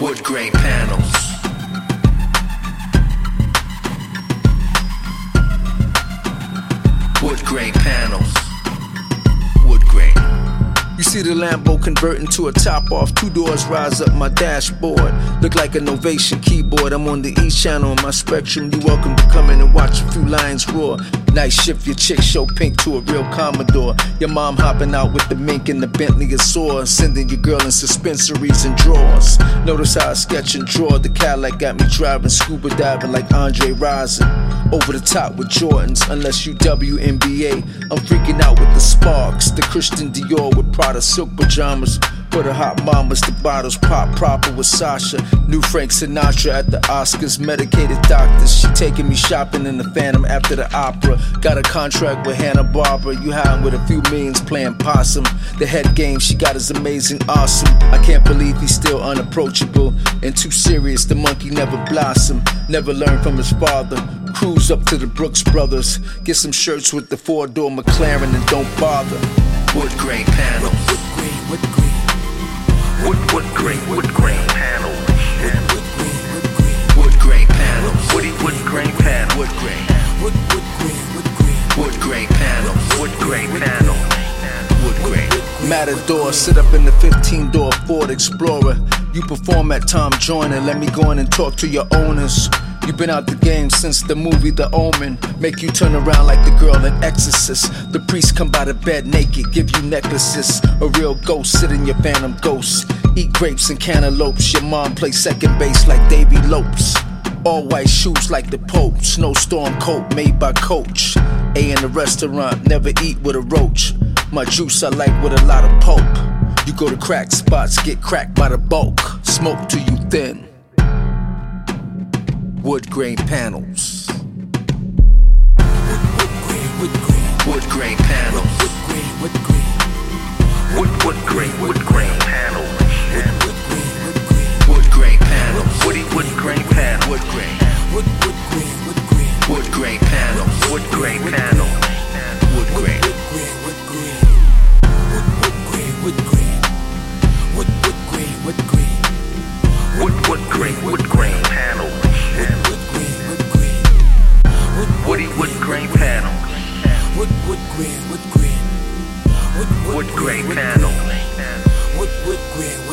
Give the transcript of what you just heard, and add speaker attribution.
Speaker 1: Wood grain panels. Wood grain panels. Wood grain.
Speaker 2: You see the Lambo converting to a top off, two doors rise up my dashboard. Look like an Novation keyboard. I'm on the E Channel on my Spectrum. You welcome to come in and watch a few lions roar. Night shift, your chick show pink to a real Commodore. Your mom hopping out with the mink and the Bentley Azure. Sending your girl in suspensories and drawers. Notice how I sketch and draw. The Cadillac got me driving scuba diving like Andre Rison. Over the top with Jordans, unless you WNBA. I'm freaking out with the sparks. The Christian Dior with Prada silk pajamas. For the hot mamas, the bottles pop proper with Sasha. New Frank Sinatra at the Oscars. Medicated doctors. She taking me shopping in the Phantom after the opera. Got a contract with Hanna Barbera. You hiding with a few millions playing possum. The head game she got is amazing, awesome. I can't believe he's still unapproachable and too serious. The monkey never blossomed. Never learned from his father. Cruise up to the Brooks Brothers. Get some shirts with the four door McLaren and don't bother.
Speaker 1: Wood grain.
Speaker 3: Wood grain, wood grain,
Speaker 1: Wood grain. Wood grain panels.
Speaker 3: wood grain, wood grain,
Speaker 1: Wood grain panels. Woody wood grain panels. Wood grain.
Speaker 3: wood wood grain, wood grain,
Speaker 1: Wood grain panels. Wood grain panels. Wood grain.
Speaker 2: Matador, sit up in the 15 door Ford Explorer. You perform at Tom Joyner, let me go in and talk to your owners. You've been out the game since the movie The Omen. Make you turn around like the girl in Exorcist. The priest come by the bed naked, give you necklaces. A real ghost sit in your phantom ghost. Eat grapes and cantaloupes. Your mom play second base like Davey Lopes. All white shoes like the Pope. Snowstorm coat made by Coach. A in the restaurant, never eat with a roach. My juice I like with a lot of pulp. You go to crack spots, get cracked by the bulk. Smoke till you thin. Wood grain panels.
Speaker 3: wood grain, wood grain,
Speaker 1: Wood grain panels.
Speaker 3: Grain
Speaker 1: panels.
Speaker 3: wood wood grain,
Speaker 1: wood grain, wood Wood panels. wood wood
Speaker 3: wood